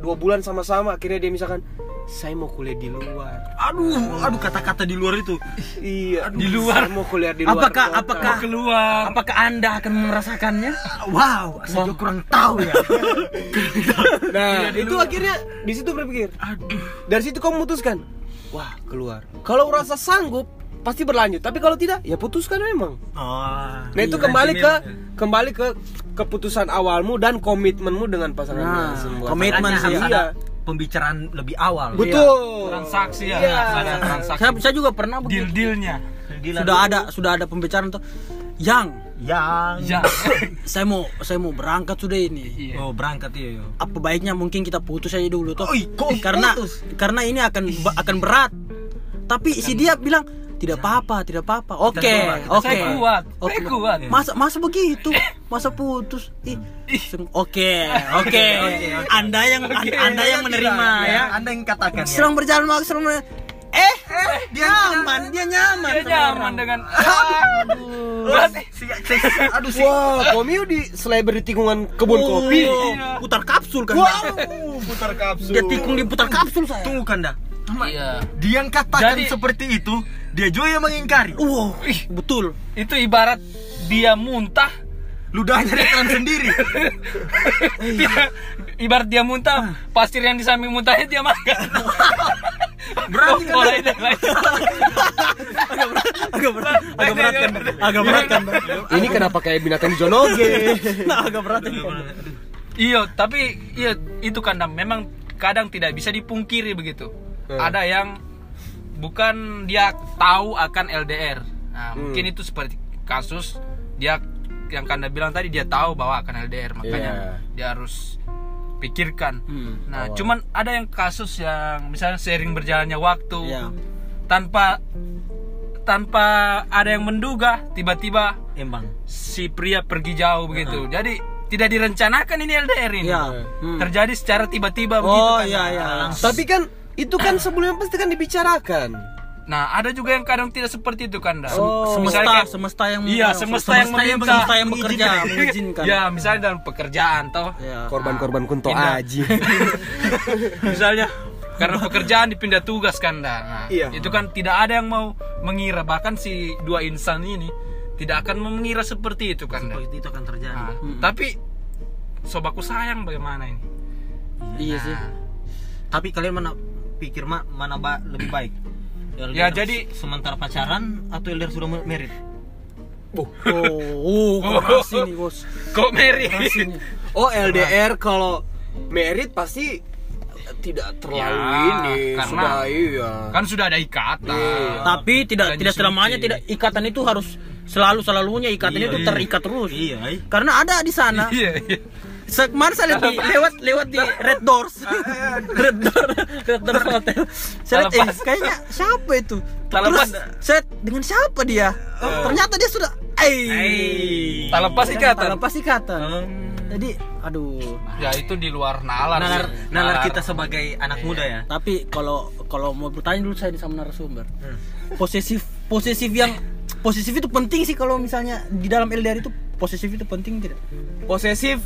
dua bulan sama-sama akhirnya dia misalkan saya mau kuliah di luar Aduh, aduh kata-kata di luar itu. iya Di luar. saya mau kuliah di luar Apakah kota. apakah keluar. apakah Anda akan merasakannya? Wow, saya juga kurang tahu ya. nah itu akhirnya di situ berpikir dari situ kau memutuskan wah keluar kalau rasa sanggup pasti berlanjut tapi kalau tidak ya putuskan memang Oh. Nah itu iya, kembali nanti ke memang. kembali ke keputusan awalmu dan komitmenmu dengan pasangan Nah, semua. komitmen sih. harus Iya. ada pembicaraan lebih awal. Betul. Transaksi ya. Iya. Ada transaksi. Saya, saya juga pernah begitu. Deal-dealnya. Gila Sudah ada sudah ada pembicaraan tuh. Yang yang Ya. saya mau saya mau berangkat sudah ini. Iya. Oh, berangkat iya. iya. Apa baiknya mungkin kita putus aja dulu tuh. Oi, kok karena putus? karena ini akan akan berat. Tapi si dia bilang tidak apa-apa, tidak apa-apa. Oke, oke. Saya kuat. Oke. Saya kuat. Masa masa begitu? Masa putus? Ih. Oke, oke. oke. Anda yang Anda yang menerima ya. Anda yang katakan ya. Selang berjalan waktu selang ber- eh, dia nyaman, dia nyaman. Dia nyaman orang. dengan Berarti Aduh sih. Wah, Komiu di selebriti tikungan kebun kopi. Oh, putar kapsul kan. Wow, putar kapsul. Dia tikung di putar kapsul saya. Tunggu Kanda. Iya. Dia yang katakan Jadi- seperti itu, dia juga yang mengingkari. Wow, betul. Itu ibarat dia muntah Ludahnya dia telan sendiri. dia, ibarat dia muntah pasir yang di samping muntahnya dia makan Berarti kan oh, lain, lain. Agak berat, agak berat kan. Agak berat kan. Ini kenapa kayak binatang di Jonoge? Nah, agak berat kan. iya tapi iya itu kan Dam. memang kadang tidak bisa dipungkiri begitu Hmm. ada yang bukan dia tahu akan LDR nah, Hmm. mungkin itu seperti kasus dia yang kanda bilang tadi dia tahu bahwa akan LDR makanya Iya. dia harus pikirkan Hmm. nah Awal. cuman ada yang kasus yang misalnya sering berjalannya waktu Iya. tanpa tanpa ada yang menduga tiba-tiba Emang. si pria pergi jauh begitu. Jadi tidak direncanakan ini LDR ini. Iya. Hmm. Terjadi secara tiba-tiba begitu Oh, iya iya. Tapi kan itu kan sebelumnya pasti kan dibicarakan. Nah, ada juga yang kadang tidak seperti itu kan, Dah. Oh. Semesta, kayak- semesta yang Iya, semesta yang meminta. semesta yang bekerja mengizinkan. Ya, misalnya dalam pekerjaan toh. Iya. Korban-korban kunto aji. misalnya karena pekerjaan dipindah tugas kan, Dah. Nah, Iya. itu kan tidak ada yang mau mengira bahkan si dua insan ini tidak akan mengira seperti itu kan, Dah. Seperti itu akan terjadi. Nah, Hmm. tapi sobaku sayang bagaimana ini? Iya sih. Nah, Tapi kalian mana pikir ma- mana ba- lebih baik? Ya, LDR jadi- sementara pacaran atau LDR sudah merit? Oh, oh, keras ini, Bos. Kok ini. Oh, LDR kalau merit pasti tidak terlalu Ya, ini karena- sudah iya. kan sudah ada ikatan. Iya. Tapi tidak Janji tidak selamanya tidak ikatan itu harus selalu selalunya ikatan Iya, itu iya. terikat terus. Iya, iya. Karena ada di sana. Iya, iya. Se- Kemarin saya lihat di, lewat lewat di Red Doors, Red Door, Red Doors Hotel. Saya lihat, eh, kayaknya siapa itu? Terlepas. Terus saya dengan siapa dia? Oh, ternyata dia sudah, eh, Tak lepas ikatan. tak lepas ikatan. Jadi, aduh. Ya itu di luar nalar. Nalar, sih. nalar kita sebagai anak muda ya. Tapi kalau kalau mau bertanya dulu saya sama narasumber. Posesif posesif yang posesif itu penting sih kalau misalnya di dalam LDR itu posesif itu penting tidak? Posesif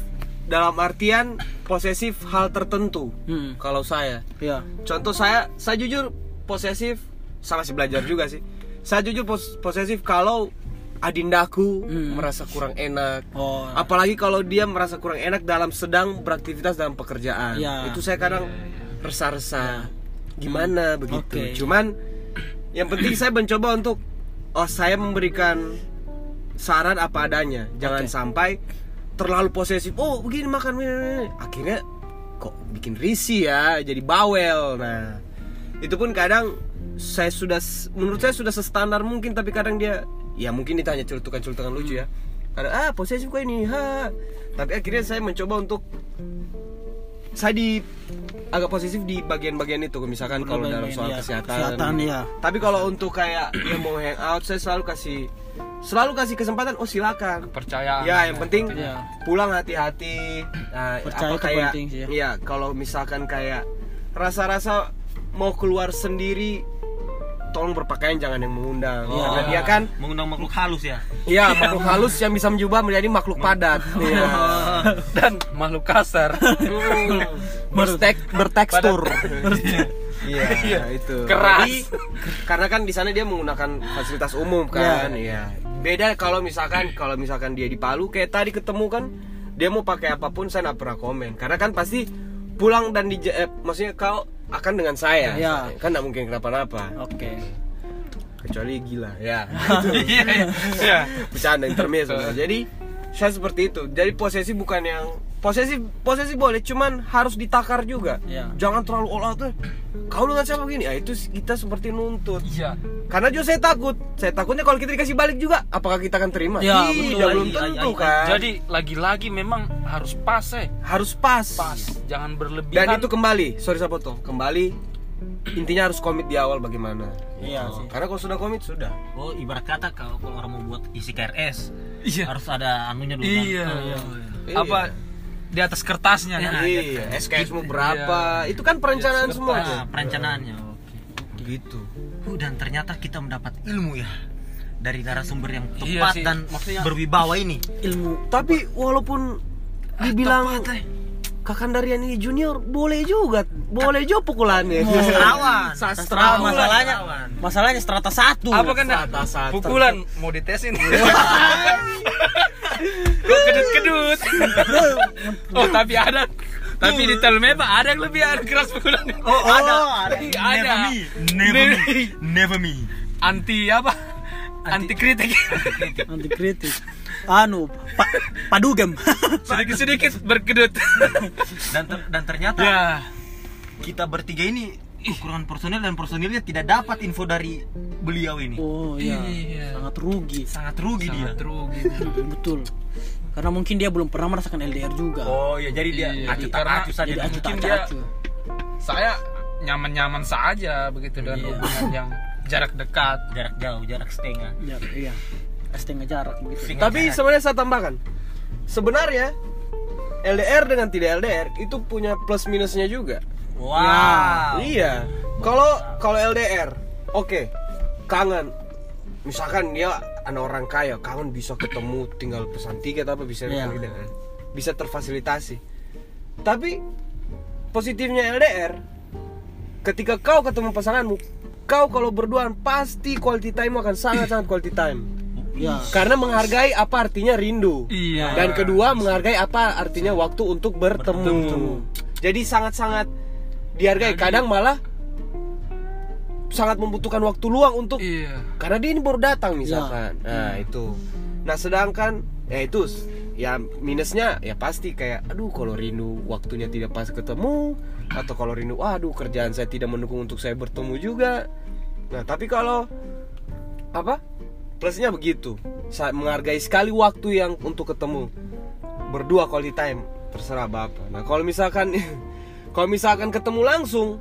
dalam artian posesif hal tertentu. Hmm. Kalau saya, Iya. contoh saya, saya jujur posesif sama si belajar juga sih. Saya jujur pos- posesif kalau adindaku Hmm. merasa kurang enak. Oh. Apalagi kalau dia merasa kurang enak dalam sedang beraktivitas dalam pekerjaan. Iya. Itu saya kadang resah-resah gimana begitu. Oke. Cuman yang penting saya mencoba untuk oh saya memberikan saran apa adanya. Jangan Oke. sampai terlalu posesif. Oh, begini makan ini, ini, ini." Akhirnya kok bikin risih ya, jadi bawel. Nah, itu pun kadang saya sudah menurut saya sudah sestandar mungkin tapi kadang dia ya mungkin ditanya celutukan-celutukan lucu ya. Kadang ah posesif kok ini, ha. Tapi akhirnya saya mencoba untuk saya di agak positif di bagian-bagian itu misalkan kalau dalam soal Iya, kesehatan, kesehatan, iya. tapi kalau untuk kayak dia mau hang out saya selalu kasih selalu kasih kesempatan oh silakan Percayaan. ya yang penting Iya. pulang hati-hati nah, Percaya apa itu kayak penting sih ya. iya kalau misalkan kayak rasa-rasa mau keluar sendiri tolong berpakaian jangan yang mengundang Iya. karena dia kan mengundang makhluk halus ya. Iya makhluk halus yang bisa menjubah menjadi makhluk padat Iya Dan makhluk kasar. Berstek, bertekstur Iya itu. Keras. Jadi, karena kan di sana dia menggunakan fasilitas umum kan. Iya. Beda kalau misalkan kalau misalkan dia di Palu kayak tadi ketemu kan dia mau pakai apa pun saya nggak pernah komen. Karena kan pasti pulang dan di eh, maksudnya kau akan dengan saya. Iya. kan nggak mungkin kenapa-napa. Oke. kecuali gila ya. Iya, iya. Iya. bercanda intermezzo. Jadi saya seperti itu. Jadi posesif bukan yang posesif posesif boleh cuman harus ditakar juga Iya. jangan terlalu all out tuh kau dengan siapa begini ya itu kita seperti nuntut Iya. karena juga saya takut saya takutnya kalau kita dikasih balik juga apakah kita akan terima Ya, Tidak, betul. belum Iya, tentu iya, iya. kan Jadi lagi-lagi memang harus pas eh. harus pas Pas. Jangan berlebihan. dan itu kembali sorry saya potong kembali intinya harus komit di awal bagaimana Iya Gitu. sih. karena kalau sudah komit sudah Oh, ibarat kata kalau kalau orang mau buat isi KRS Iya. harus ada anunya dulu. Iya. Iya. Apa di atas kertasnya kan? iya SKS mau berapa itu kan perencanaan Iya, semuanya Nah, perencanaannya. Oke. gitu Uh, dan ternyata kita mendapat ilmu ya dari narasumber yang Iya tepat sih, dan maksudnya- berwibawa ini. Ilmu Tapi walaupun dibilang Kakandarian ini junior boleh juga, boleh juga pukulannya. Sastrawan. Sastrawan. masalahnya masalahnya strata satu. Apa kan? Strata satu. Pukulan mau ditesin. Kok kedut-kedut. oh, tapi ada tapi di Telmeba ada yang lebih keras pukulan. Oh, ada. ada. Never me. Never me. Never me. Anti apa? Anti kritik. Anti kritik. Anu, pa, padugem. Sedikit-sedikit berkedut. Dan ter- dan ternyata ya. kita bertiga ini kekurangan personil dan personilnya tidak dapat info dari beliau ini. oh iya. Iya. Sangat rugi. Sangat rugi dia. Sangat rugi. Mm, Betul. Karena mungkin dia belum pernah merasakan LDR juga. Oh iya, jadi dia Iya, acu tak acu saja. Jadi acu tak mungkin dia- acu. Saya nyaman-nyaman saja begitu dengan Iya. hubungan yang jarak dekat. jarak jauh, jarak setengah. Ya, iya. Setengah jarak gitu. Tapi sebenarnya saya tambahkan, sebenarnya LDR dengan tidak LDR itu punya plus minusnya juga. Wow. Iya. Kalau kalau LDR, oke, kangen. Misalkan dia anak orang kaya, kangen bisa ketemu, tinggal pesan tiket apa bisa Iya. gitu kan. bisa terfasilitasi. Tapi positifnya LDR, ketika kau ketemu pasanganmu, kau kalau berduaan pasti quality time akan sangat sangat quality time. Ya. Karena menghargai apa artinya rindu. Iya. Dan kedua menghargai apa artinya waktu untuk bertemu. Jadi sangat-sangat dihargai. Kadang malah sangat membutuhkan waktu luang untuk Iya. karena dia ini baru datang misalkan. Nah, itu. Nah, sedangkan ya itu ya minusnya ya pasti kayak aduh kalau rindu waktunya tidak pas ketemu atau kalau rindu waduh kerjaan saya tidak mendukung untuk saya bertemu juga. Nah, tapi kalau apa? Plusnya begitu. Saya menghargai sekali waktu yang untuk ketemu. Berdua quality time terserah Bapak. Nah, kalau misalkan kalau misalkan ketemu langsung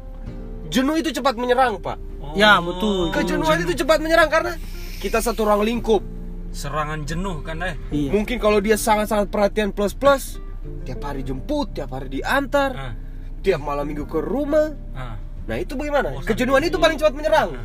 jenuh itu cepat menyerang, Pak. Ya, betul. Kejenuhan itu cepat menyerang karena kita satu ruang lingkup. Serangan jenuh kan eh. Iya. Mungkin kalau dia sangat-sangat perhatian plus-plus, tiap hari jemput, tiap hari diantar, Ah, tiap malam minggu ke rumah. ah. Nah, itu bagaimana? Bosan. Kejenuhan itu paling cepat menyerang.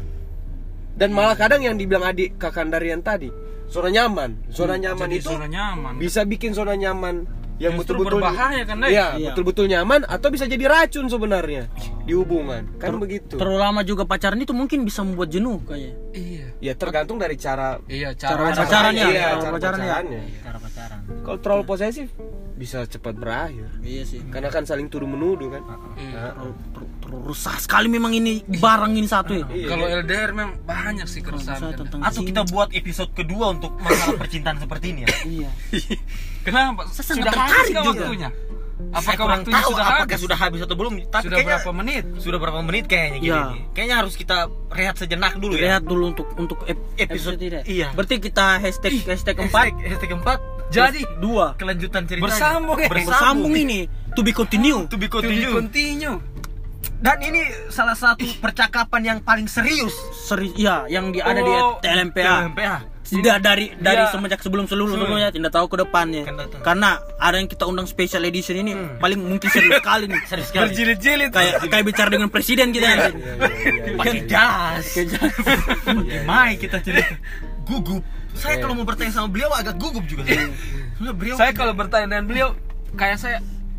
Dan malah kadang yang dibilang adik kakandarian tadi, zona nyaman. Zona nyaman Jadi itu zona nyaman. bisa bikin zona nyaman yang betul-betul berbahaya kan, Dai? Iya, Iya. betul-betul nyaman atau bisa jadi racun sebenarnya di hubungan. Kan begitu. Terlalu lama juga pacaran itu mungkin bisa membuat jenuh kayaknya. Iya. Ya tergantung dari cara Iya, Cara cara, pacarannya, Iya, cara cara pacarannya. pacarannya. Cara pacaran. Kalau terlalu posesif bisa cepat berakhir. Iya sih. Karena kan saling tuduh menuduh kan. Iya. Terlalu ter- rusak sekali memang ini barang ini satu ya. Iya. Kalau LDR memang banyak sih keresahan. tentang Atau kita buat episode kedua untuk masalah percintaan seperti ini ya. Iya. Kenapa? Saya Sudah tertarik juga. waktunya? Saya Apakah kurang waktunya tahu sudah apakah habis? sudah habis atau belum. Tapi Sudah kayaknya berapa menit? sudah berapa menit kayaknya gini. Nih. Kayaknya harus kita rehat sejenak dulu ya. Lihat dulu untuk untuk ep- Episode- episode iya. Berarti kita hashtag hashtag Hashtag, empat hashtag keempat. Jadi dua kelanjutan ceritanya. Bersambung ya. bersambung ini to be continue. To be to be continue. Dan ini salah satu percakapan yang paling serius. Seri, ya yang di ada di Oh, TLMPA. TLMPA. Tidak dari dari Iya. semenjak sebelum sebelum sebelumnya tidak tahu ke depannya. Karena ada yang kita undang special edition ini paling mungkin serius sekali nih. Serius sekali. Berjilid-jilid. kayak kayak bicara dengan presiden kita nanti. Pakai jas. Pakai jas. Gimana kita cerita? Gugup. Saya kalau mau bertanya sama beliau agak gugup juga. Beliau Saya kalau bertanya dengan beliau kayak saya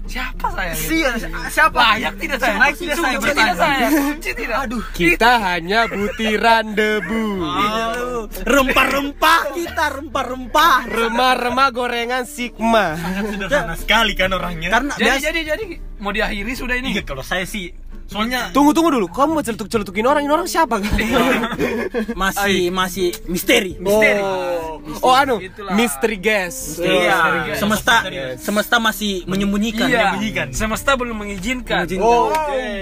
siapa saya? Sia- siapa? Layak tidak saya? Layak tidak saya Kunci bertanya. tidak saya? Kunci tidak. Aduh. Kita hanya butiran debu. Rempah-rempah kita rempah-rempah. Remah-remah gorengan Sigma. Sangat sederhana sekali kan orangnya. Karena Jadi jadi jadi mau diakhiri sudah ini. Iya kalau saya sih soalnya Tunggu tunggu dulu. Kamu mau celetuk-celetukin orang? Ini orang siapa kan? masih masih misteri. Misteri. Oh, oh anu, Itulah. mystery guest. Iya. Semesta Yes. semesta masih menyembunyikan. Iya. menyembunyikan. Semesta belum mengizinkan. Oh,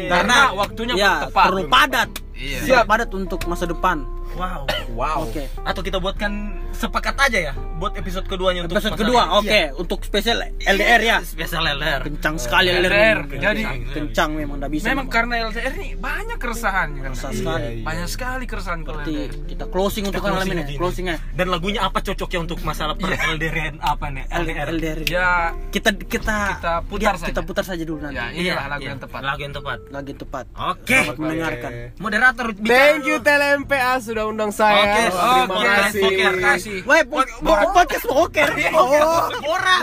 Karena waktunya ya, belum tepat. terlalu padat. Iya. Siap padat untuk masa depan. Wow. wow. Oke. Atau kita buatkan sepakat aja ya buat episode keduanya untuk Episode kedua, oke, Iya. untuk spesial LDR ya. Spesial LDR. Kencang sekali LDR. LDR. Jadi kencang memang enggak bisa. memang karena LDR ini banyak keresahan kan. Keresahan Iya, sekali. iya. Banyak sekali keresahan kalau Berarti LDR. kita closing untuk Kita malam closing ini. aja ini. Closingnya Dan lagunya apa cocoknya untuk masalah per LDR apa nih? LDR. LDR. Ya Kita kita Kita putar ya, saja. Kita putar saja dulu nanti. ya inilah lagu yang tepat. Lagu yang tepat. Lagi tepat. Oke. Selamat mendengarkan. Moderator Thank you. TLMPA sudah undang saya. Oke, Terima oh, kasih. Terima kasih. Woi, po- bo- podcast boker. Oh, Borak.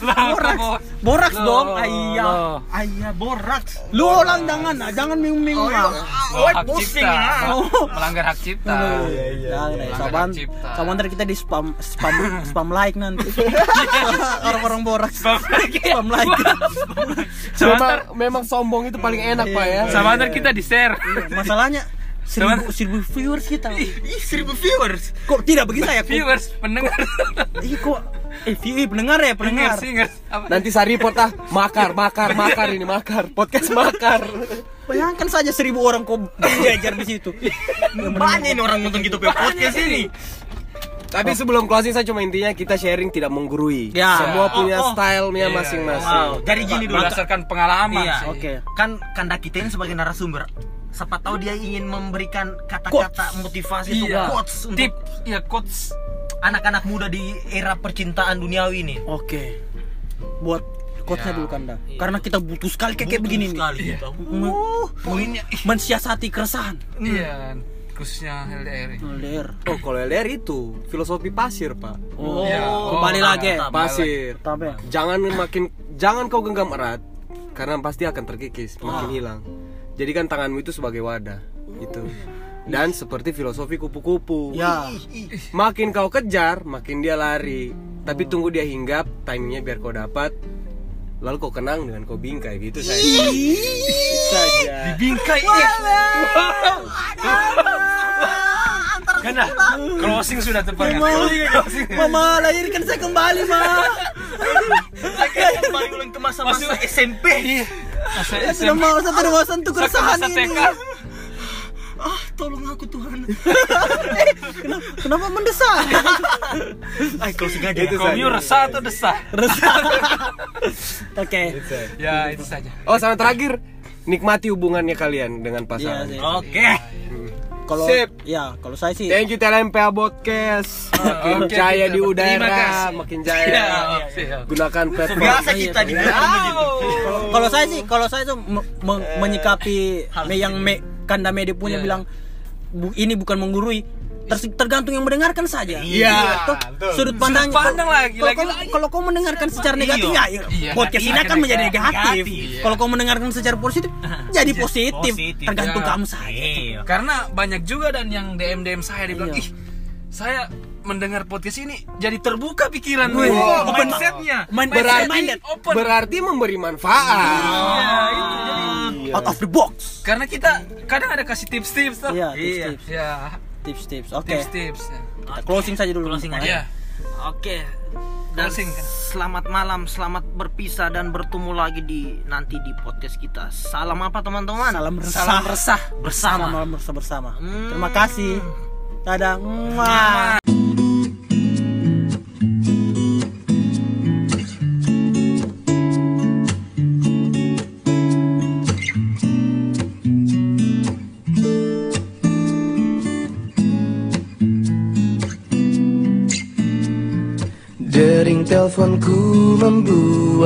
borak. Boraks Loh, dong. Ayah. Ayah borak. Lu orang jangan, ah, jangan minggu-minggu. lah. Oh, Oh, hak pusing cipta. ya. Oh. Melanggar hak cipta. Iya, iya. Saban, saban ntar kita di spam, spam, spam like nanti. Orang-orang borak. Spam like. Memang, memang sombong itu paling enak pak ya. Sama ntar kita di share. Masalahnya seribu, seribu viewers kita. Ih, seribu viewers. Kok tidak begitu ya? Kok, Viewers, pendengar. Ih, kok eh view, pendengar ya, pendengar. Singers. Apa? Nanti saya report ah, makar, makar, makar ini makar, podcast makar. Bayangkan saja seribu orang kok jajar di situ. Banyak ini orang nonton gitu podcast ini. Tapi sebelum closing saya cuma intinya kita sharing tidak menggurui. Ya. Semua punya Oh, oh. stylenya Iya, masing-masing. Wow. Jadi gini dulu. Berdasarkan pengalaman Iya. sih. Oke. Kan kanda kita ini sebagai narasumber. Siapa tahu dia ingin memberikan kata-kata motivasi Iya. quotes untuk Tip, iya quotes. anak-anak muda di era percintaan duniawi ini. Oke. Buat quotesnya Ya. dulu Kanda. Karena kita butuh sekali kayak, kayak Butuh begini nih. sekali Iya. gitu. Me- Poinnya ih, mensiasati keresahan. Iya, khususnya LDR. LDR. Oh, kalau LDR itu filosofi pasir, Pak. Oh, Iya. kembali Oh, lagi. mantap. Pasir. Jangan makin jangan kau genggam erat karena pasti akan terkikis, makin hilang. Jadikan tanganmu itu sebagai wadah. Itu. Dan seperti filosofi kupu-kupu. ya. Makin kau kejar, makin dia lari. Tapi tunggu dia hinggap, timingnya biar kau dapat. Lalu kau kenang dengan kau bingkai gitu saja. saja. Bingkai. Karena closing sudah tepat. kan? Closing. Mama lahirkan saya kembali, Ma. Saya kembali ulang ke masa-masa SMP. Iya. Saya sudah mau satu dewasa untuk keresahan ini. Ah, tolong aku Tuhan. Kenapa, kenapa mendesak? Ay, closing aja. Itu saja. Kamu resah atau desah? Oke. Ya, itu saja. Oh, sama terakhir, nikmati hubungannya kalian dengan Iya pasangan. sih. Oke. Kalau Sip. ya, kalau saya sih Thank you TLMPA Podcast. Makin Oke, jaya di udara, makin jaya. siap. Gunakan platform. Biasa kita di kalau saya sih kalau saya tuh me- me- menyikapi me- yang me, kanda media punya Iya. bilang bu- ini bukan menggurui ter- tergantung yang mendengarkan saja. Iya, Tuh, betul. sudut pandang Sudut pandang lagi, kalau, lagi, kalau, lagi. kalau kau mendengarkan secara Iya. negatif ya, ya Iya, podcast iya, ini akan menjadi negatif. negatif. Iya. Kalau kau mendengarkan secara positif jadi positif. positif. Tergantung Iya. kamu saja. Iya. Karena banyak juga dan yang DM DM saya dia bilang, Iya. ih, saya mendengar podcast ini jadi terbuka pikiran Wih, Wah, open- mindsetnya main- berarti open berarti memberi manfaat Iya, itu jadi Iya. out of the box karena kita kadang ada kasih tips-tips tuh Iya, Iya. tips-tips. ya tips-tips oke tips-tips ya. kita closing saja dulu Closing aja. ya Oke. Dan Closing, selamat malam, selamat berpisah dan bertemu lagi di nanti di podcast kita. Salam apa teman-teman? salam resah salam resah bersama. salam resah bersama Hmm. terima kasih dadah Mwah.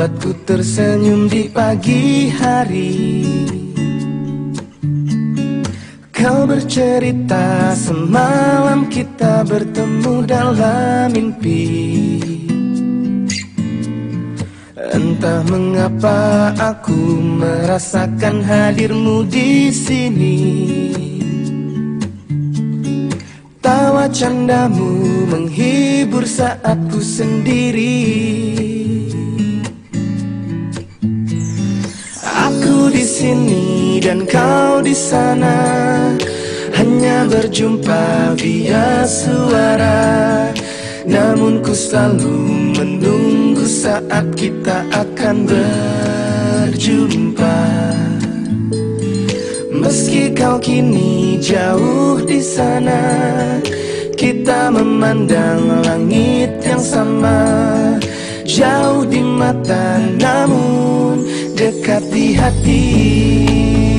Membuatku tersenyum di pagi hari. Kau bercerita semalam kita bertemu dalam mimpi. Entah mengapa aku merasakan hadirmu di sini. Tawa candamu menghibur saat ku sendiri sini dan kau di sana. Hanya berjumpa via suara. Namun ku selalu menunggu saat kita akan berjumpa. Meski kau kini jauh di sana, kita memandang langit yang sama. Jauh di mata namun dekat di hati.